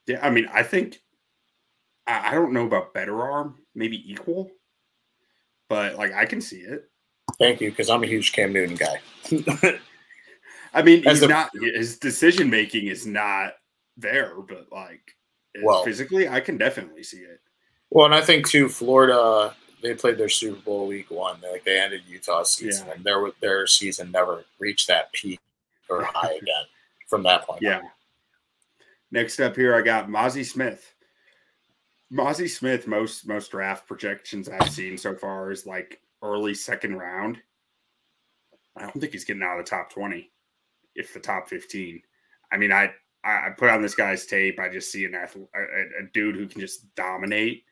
Yeah, I mean, I think I, I don't know about better arm, maybe equal, but like I can see it. Thank you, because I'm a huge Cam Newton guy. I mean, he's a, not his decision making is not there, but like well, physically, I can definitely see it. Well, and I think too, Florida they played their Super Bowl week one. Like they ended Utah's season, yeah. and their their season never reached that peak or high again from that point. Yeah. On. Next up here, I got Mazi Smith. Mazi Smith, most most draft projections I've seen so far is like early second round. I don't think he's getting out of the top 20, if the top 15. I mean, I I put on this guy's tape. I just see an athlete, a, a dude who can just dominate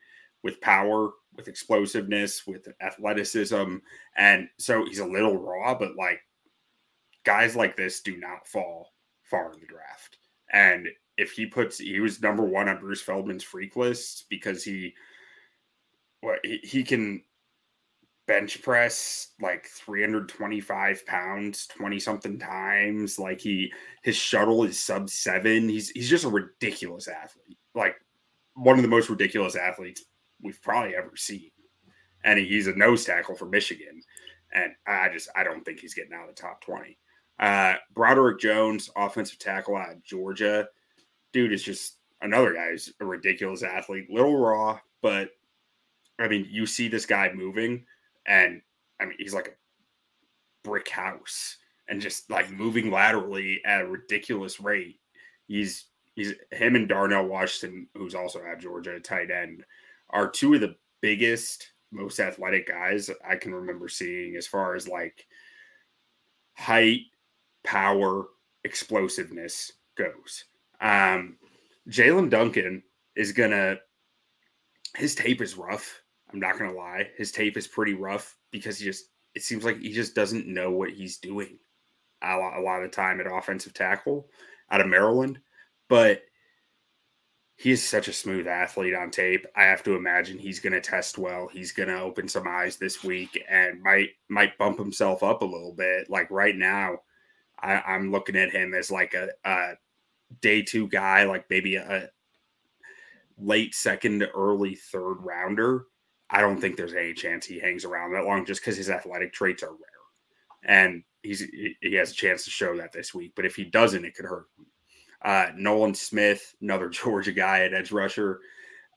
with power, with explosiveness, with athleticism. And so he's a little raw, but like guys like this do not fall far in the draft. And if he puts, he was number one on Bruce Feldman's freak list because he, what he, he can bench press like 325 pounds 20 something times like he his shuttle is sub seven he's he's just a ridiculous athlete like one of the most ridiculous athletes we've probably ever seen. And he's a nose tackle for michigan. And i just i don't think he's getting out of the top 20 uh broderick jones offensive tackle out of georgia. Dude is just another guy who's a ridiculous athlete. Little raw but i mean you see this guy moving and I mean he's like a brick house and just like moving laterally at a ridiculous rate. He's he's him and Darnell Washington, who's also at Georgia, tight end, are two of the biggest, most athletic guys I can remember seeing as far as like height, power, explosiveness goes. Um, Jaelyn Duncan is gonna his tape is rough. I'm not gonna lie, his tape is pretty rough because he just it seems like he just doesn't know what he's doing a lot, a lot of the time at offensive tackle out of Maryland, but he is such a smooth athlete on tape. I have to imagine he's going to test well. He's going to open some eyes this week and might might bump himself up a little bit. Like right now, I, am looking at him as like a, a day two guy, like maybe a late second, early third rounder I don't think there's any chance he hangs around that long just because his athletic traits are rare. And he's he has a chance to show that this week. But if he doesn't, it could hurt him. Uh, Nolan Smith, another Georgia guy at edge rusher.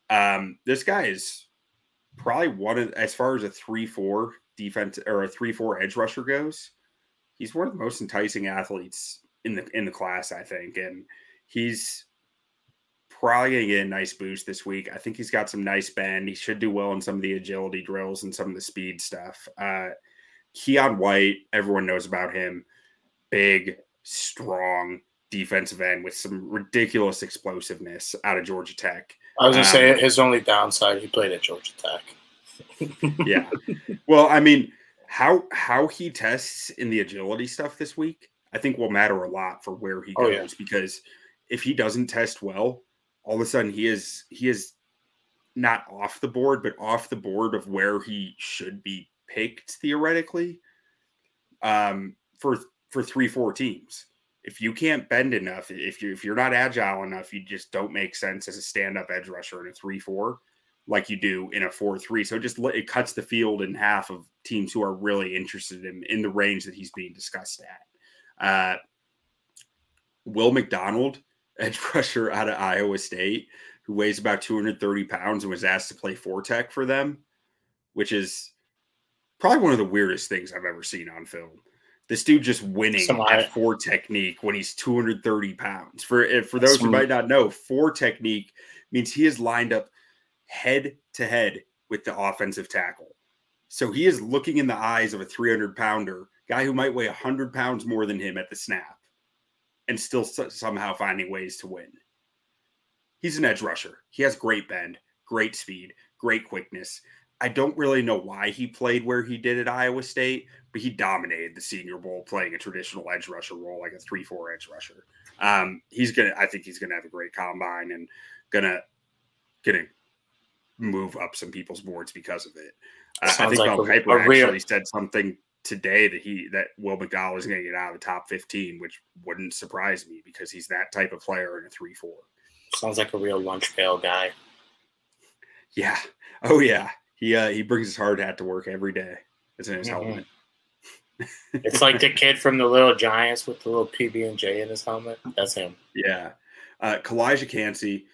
Um, this guy is probably one of as far as a three four defense or a three four edge rusher goes. He's one of the most enticing athletes in the in the class, I think, and he's probably going to get a nice boost this week. I think he's got some nice bend. He should do well in some of the agility drills and some of the speed stuff. Uh, Keion White, everyone knows about him. Big, strong defensive end with some ridiculous explosiveness out of Georgia Tech. I was going to um, say his only downside, he played at Georgia Tech. yeah. Well, I mean, how how he tests in the agility stuff this week, I think will matter a lot for where he goes oh, yeah. because if he doesn't test well, all of a sudden he is he is not off the board, but off the board of where he should be picked theoretically. Um, for for three four teams, if you can't bend enough, if you if you're not agile enough, you just don't make sense as a stand up edge rusher in a three four like you do in a 4-3. So it just it cuts the field in half of teams who are really interested in in the range that he's being discussed at. Uh, Will McDonald, edge rusher out of Iowa State, who weighs about 230 pounds and was asked to play four tech for them, which is probably one of the weirdest things I've ever seen on film. This dude just winning at four technique when he's 230 pounds. For eh, for those who might not know, four technique means he is lined up head to head with the offensive tackle. So he is looking in the eyes of a 300 pounder guy who might weigh 100 pounds more than him at the snap and still somehow finding ways to win. He's an edge rusher. He has great bend, great speed, great quickness. I don't really know why he played where he did at Iowa State, but he dominated the Senior Bowl playing a traditional edge rusher role, like a three-four edge rusher. Um, he's gonna. I think he's gonna have a great combine and gonna gonna move up some people's boards because of it. Uh, I think like Mel Kiper actually real... said something today that he that Will McDonald is going to get out of the top 15, which wouldn't surprise me because he's that type of player in a 3 4. Sounds like a real lunch pail guy. Yeah. Oh, yeah. He uh, he brings his hard hat to work every day. It's in his mm-hmm. helmet. it's like the kid from the Little Giants with the little PB and J in his helmet. That's him. Yeah. Uh, Calijah Kancey,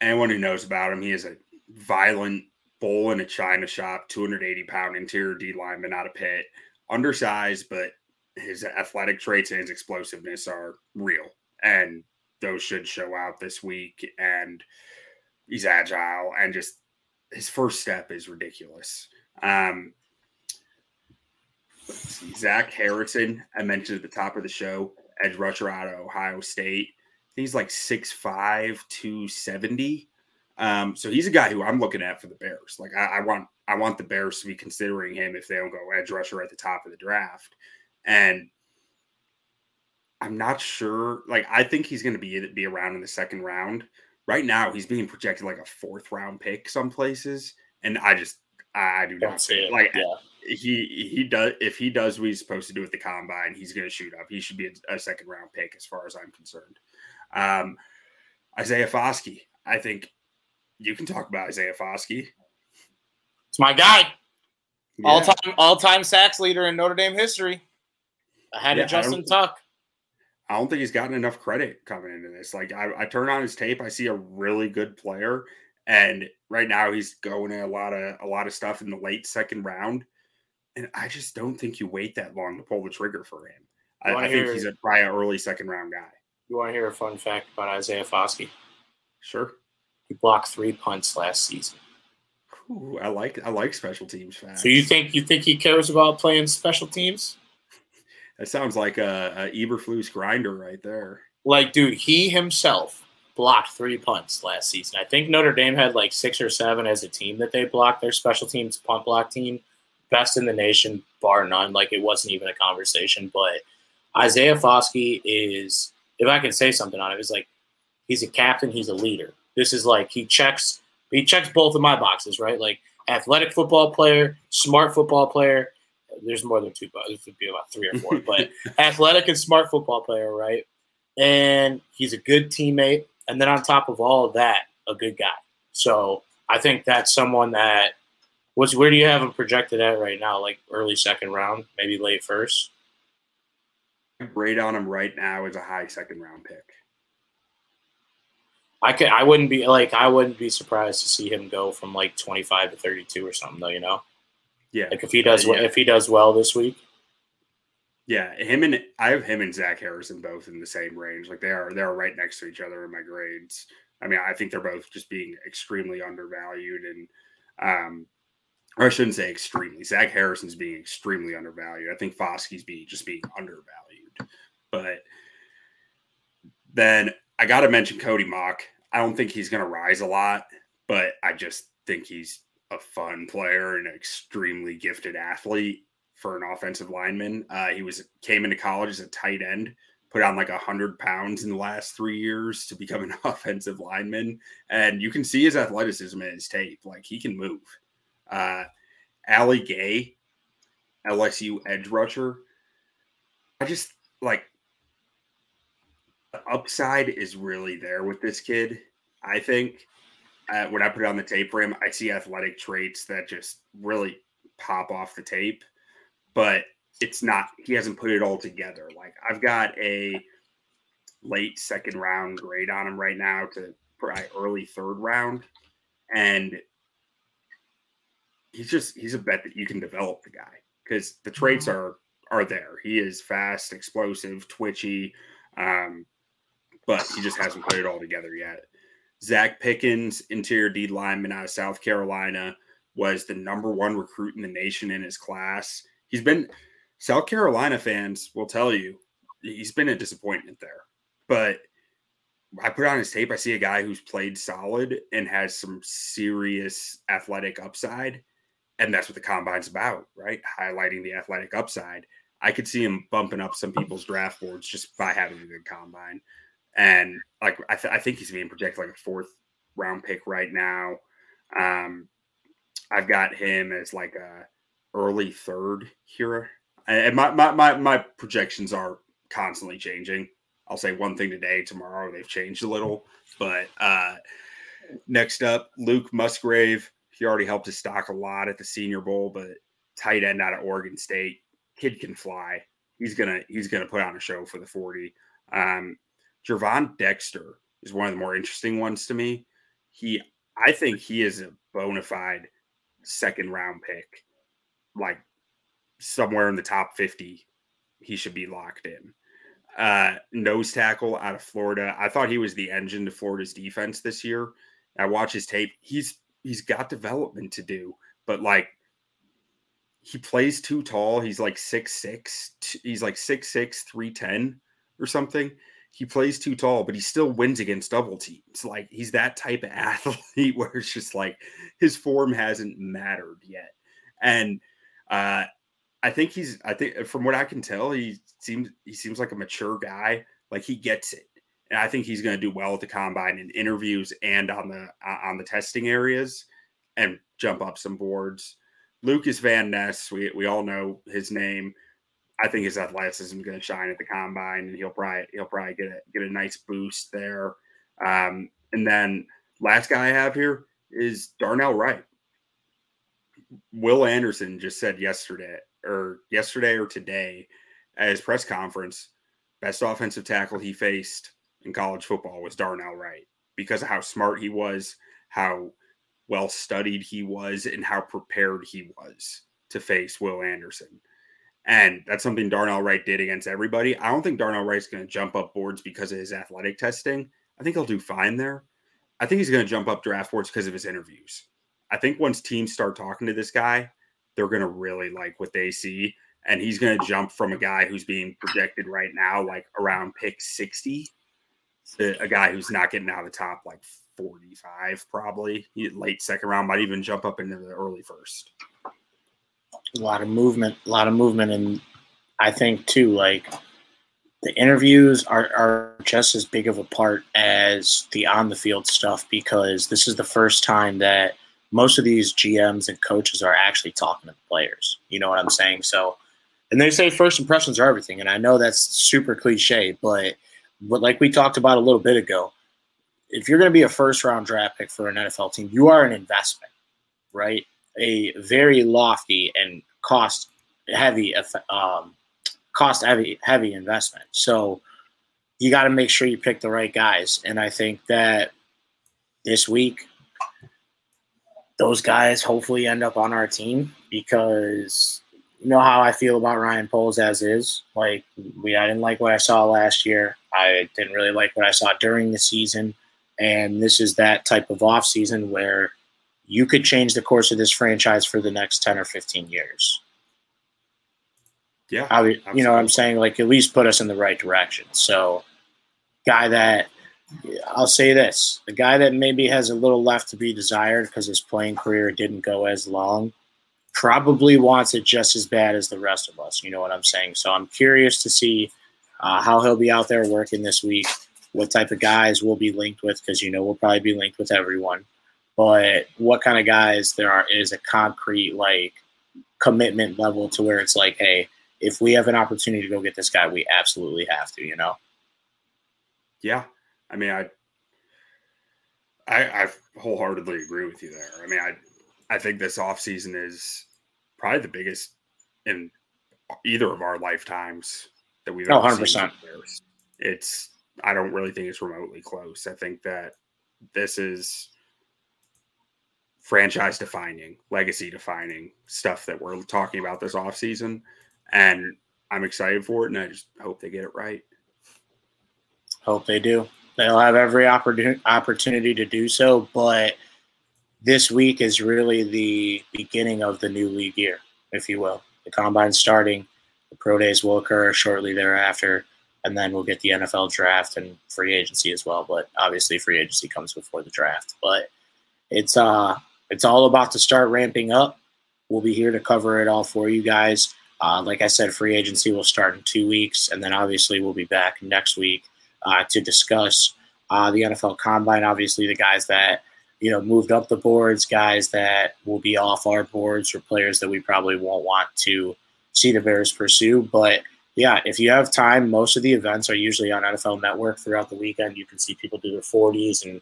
anyone who knows about him, he is a violent bull in a china shop, 280 pound interior D lineman out of Pitt, undersized, but his athletic traits and his explosiveness are real. And those should show out this week. And he's agile and just his first step is ridiculous. Um, Zach Harrison, I mentioned at the top of the show, edge rusher out of Ohio State. He's like 6'5, 270. Um, so he's a guy who I'm looking at for the Bears. Like I, I, want I want the Bears to be considering him if they don't go edge rusher at the top of the draft. And I'm not sure. Like I think he's going to be be around in the second round. Right now, he's being projected like a fourth round pick some places, and I just I, do not see it. Like yeah. he he does if he does what he's supposed to do with the combine, he's going to shoot up. He should be a, a, second round pick as far as I'm concerned. Um, Isaiah Foskey, I think you can talk about Isaiah Foskey. It's my guy. Yeah. All time all time sacks leader in Notre Dame history. Ahead yeah, of Justin Tuck. I don't think he's gotten enough credit coming into this. Like I, I turn on his tape, I see a really good player, and right now he's going in a lot of a lot of stuff in the late second round, and I just don't think you wait that long to pull the trigger for him. I, I, think he's a probably an early second round guy. You want to hear a fun fact about Isaiah Foskey? Sure. He blocked three punts last season. Ooh, I like I like special teams facts. So you think you think he cares about playing special teams? That sounds like a, a Eberflus grinder right there. Like, dude, he himself blocked three punts last season. I think Notre Dame had like six or seven as a team that they blocked. Their special teams punt block team, best in the nation, bar none. Like it wasn't even a conversation. But Isaiah Foskey is, if I can say something on it, it, is like he's a captain, he's a leader. This is like he checks he checks both of my boxes, right? Like athletic football player, smart football player. There's more than two, but it would be about three or four. but athletic and smart football player, right? And he's a good teammate. And then on top of all of that, a good guy. So I think that's someone that what's where do you have him projected at right now? Like early second round, maybe late first. Grade on him right now is a high second round pick. I could I wouldn't be like I wouldn't be surprised to see him go from like 25 to 32 or something though, you know. Yeah. Like if he does yeah. if he does well this week. Yeah, him and I have him and Zach Harrison both in the same range. Like they are they're right next to each other in my grades. I mean, I think they're both just being extremely undervalued and um or I shouldn't say extremely. Zach Harrison's being extremely undervalued. I think Foskey's being just being undervalued. But then I got to mention Cody Mauch. I don't think he's going to rise a lot, but I just think he's a fun player and an extremely gifted athlete for an offensive lineman. Uh, he was came into college as a tight end, put on like a hundred pounds in the last three years to become an offensive lineman, and you can see his athleticism in his tape. Like he can move. Uh, Ali Gaye, LSU edge rusher. I just like the upside is really there with this kid. I think uh, when I put it on the tape for him, I see athletic traits that just really pop off the tape, but it's not, he hasn't put it all together. Like I've got a late second round grade on him right now to probably early third round. And he's just, he's a bet that you can develop the guy because the traits mm-hmm. are, are there. He is fast, explosive, twitchy, um, but he just hasn't put it all together yet. Zacch Pickens, interior D lineman out of South Carolina, was the number one recruit in the nation in his class. He's been South Carolina fans will tell you he's been a disappointment there. But I put on his tape, I see a guy who's played solid and has some serious athletic upside. And that's what the combine's about, right? Highlighting the athletic upside. I could see him bumping up some people's draft boards just by having a good combine. And like I, th- I think he's being projected like a fourth round pick right now. Um, I've got him as like a early third here. And my, my, my, my projections are constantly changing. I'll say one thing today, tomorrow they've changed a little. But uh, next up, Luke Musgrave. He already helped his stock a lot at the Senior Bowl, but tight end out of Oregon State. Kid can fly. He's gonna he's gonna put on a show for the forty. Um, Gervon Dexter is one of the more interesting ones to me. He, I think he is a bona fide second round pick, like somewhere in the top 50. He should be locked in. Uh, nose tackle out of Florida. I thought he was the engine to Florida's defense this year. I watch his tape. He's he's got development to do, but like he plays too tall. He's like six six. He's like six six, three ten or something he plays too tall, but he still wins against double teams. Like he's that type of athlete where it's just like his form hasn't mattered yet. And uh, I think he's I think from what I can tell, he seems he seems like a mature guy. Like he gets it. And I think he's going to do well at the combine in interviews and on the uh, on the testing areas and jump up some boards. Lucas Van Ness, we we all know his name I think his athleticism is going to shine at the combine, and he'll probably he'll probably get a get a nice boost there. Um, and then last guy I have here is Darnell Wright. Will Anderson just said yesterday or yesterday or today at his press conference, best offensive tackle he faced in college football was Darnell Wright because of how smart he was, how well studied he was, and how prepared he was to face Will Anderson. And that's something Darnell Wright did against everybody. I don't think Darnell Wright's going to jump up boards because of his athletic testing. I think he'll do fine there. I think he's going to jump up draft boards because of his interviews. I think once teams start talking to this guy, they're going to really like what they see. And he's going to jump from a guy who's being projected right now, like around pick 60, to a guy who's not getting out of the top like 45, probably. Late second round, might even jump up into the early first a lot of movement, a lot of movement, and I think too, like the interviews are, are just as big of a part as the on the field stuff because this is the first time that most of these GMs and coaches are actually talking to the players. You know what I'm saying? So, and they say first impressions are everything, and I know that's super cliche, but but like we talked about a little bit ago, if you're going to be a first round draft pick for an NFL team, you are an investment, right? A very lofty and cost heavy um, cost heavy heavy investment. So you got to make sure you pick the right guys. And I think that this week those guys hopefully end up on our team because you know how I feel about Ryan Poles as is. Like we I didn't like what I saw last year. I didn't really like what I saw during the season. And this is that type of off season where you could change the course of this franchise for the next 10 or 15 years. Yeah. I, you know what I'm saying? Like, at least put us in the right direction. So, guy that I'll say this the guy that maybe has a little left to be desired because his playing career didn't go as long probably wants it just as bad as the rest of us. You know what I'm saying? So I'm curious to see uh, how he'll be out there working this week, what type of guys we'll be linked with, because you know we'll probably be linked with everyone. But what kind of guys there are is a concrete like commitment level to where it's like, hey, if we have an opportunity to go get this guy, we absolutely have to, you know? Yeah. I mean, I, I, I wholeheartedly agree with you there. I mean, I, I think this offseason is probably the biggest in either of our lifetimes that we've oh, 100%. It's, I don't really think it's remotely close. I think that this is franchise defining, legacy defining stuff that we're talking about this offseason. And I'm excited for it, and I just hope they get it right. Hope they do. They'll have every opportunity to do so, but this week is really the beginning of the new league year, if you will. The combine starting, the pro days will occur shortly thereafter, and then we'll get the NFL draft and free agency as well. But obviously, free agency comes before the draft. But it's uh, it's all about to start ramping up. We'll be here to cover it all for you guys. Uh, like I said, free agency will start in two weeks, and then obviously we'll be back next week uh, to discuss uh, the NFL Combine. Obviously, the guys that you know moved up the boards, guys that will be off our boards, or players that we probably won't want to see the Bears pursue. But yeah, if you have time, most of the events are usually on NFL Network throughout the weekend. You can see people do their 40s and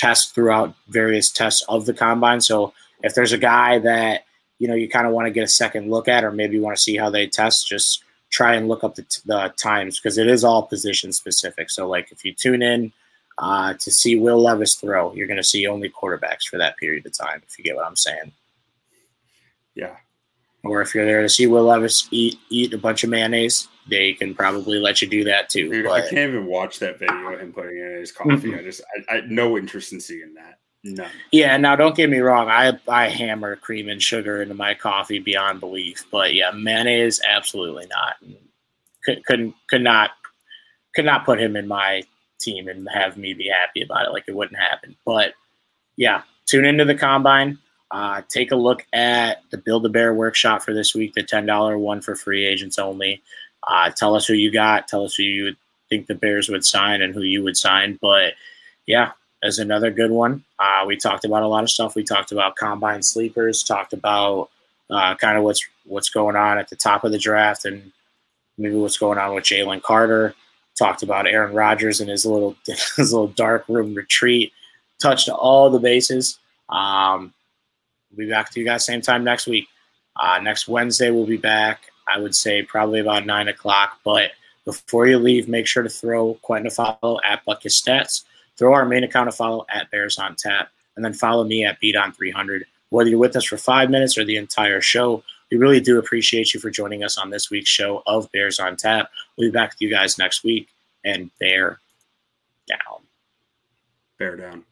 test throughout various tests of the combine. So if there's a guy that you know you kind of want to get a second look at, or maybe you want to see how they test, just try and look up the, t- the times because it is all position specific. So like if you tune in uh, to see Will Levis throw, you're going to see only quarterbacks for that period of time. If you get what I'm saying. Yeah. Or if you're there to see Will Levis eat eat a bunch of mayonnaise, they can probably let you do that too. Dude, but, I can't even watch that video of him putting in his coffee. I just I, I no interest in seeing that. No. Yeah, now don't get me wrong. I I hammer cream and sugar into my coffee beyond belief, but yeah, mayonnaise absolutely not. Could couldn't could not could not put him in my team and have me be happy about it. Like it wouldn't happen. But yeah, tune into the combine. Uh, take a look at the Build a Bear workshop for this week, the ten dollar one for free agents only. Uh, tell us who you got. Tell us who you think the Bears would sign and who you would sign. But yeah, as another good one. Uh, we talked about a lot of stuff. We talked about combine sleepers. Talked about uh, kind of what's what's going on at the top of the draft and maybe what's going on with Jalen Carter. Talked about Aaron Rodgers and his little his little dark room retreat. Touched all the bases. Um, we'll be back to you guys same time next week. Uh, next Wednesday we'll be back. I would say probably about nine o'clock. But before you leave, make sure to throw Quentin a follow at Bucket Stats. Throw our main account a follow at Bears on Tap, and then follow me at Beat on 300. Whether you're with us for five minutes or the entire show, we really do appreciate you for joining us on this week's show of Bears on Tap. We'll be back with you guys next week, and bear down. Bear down.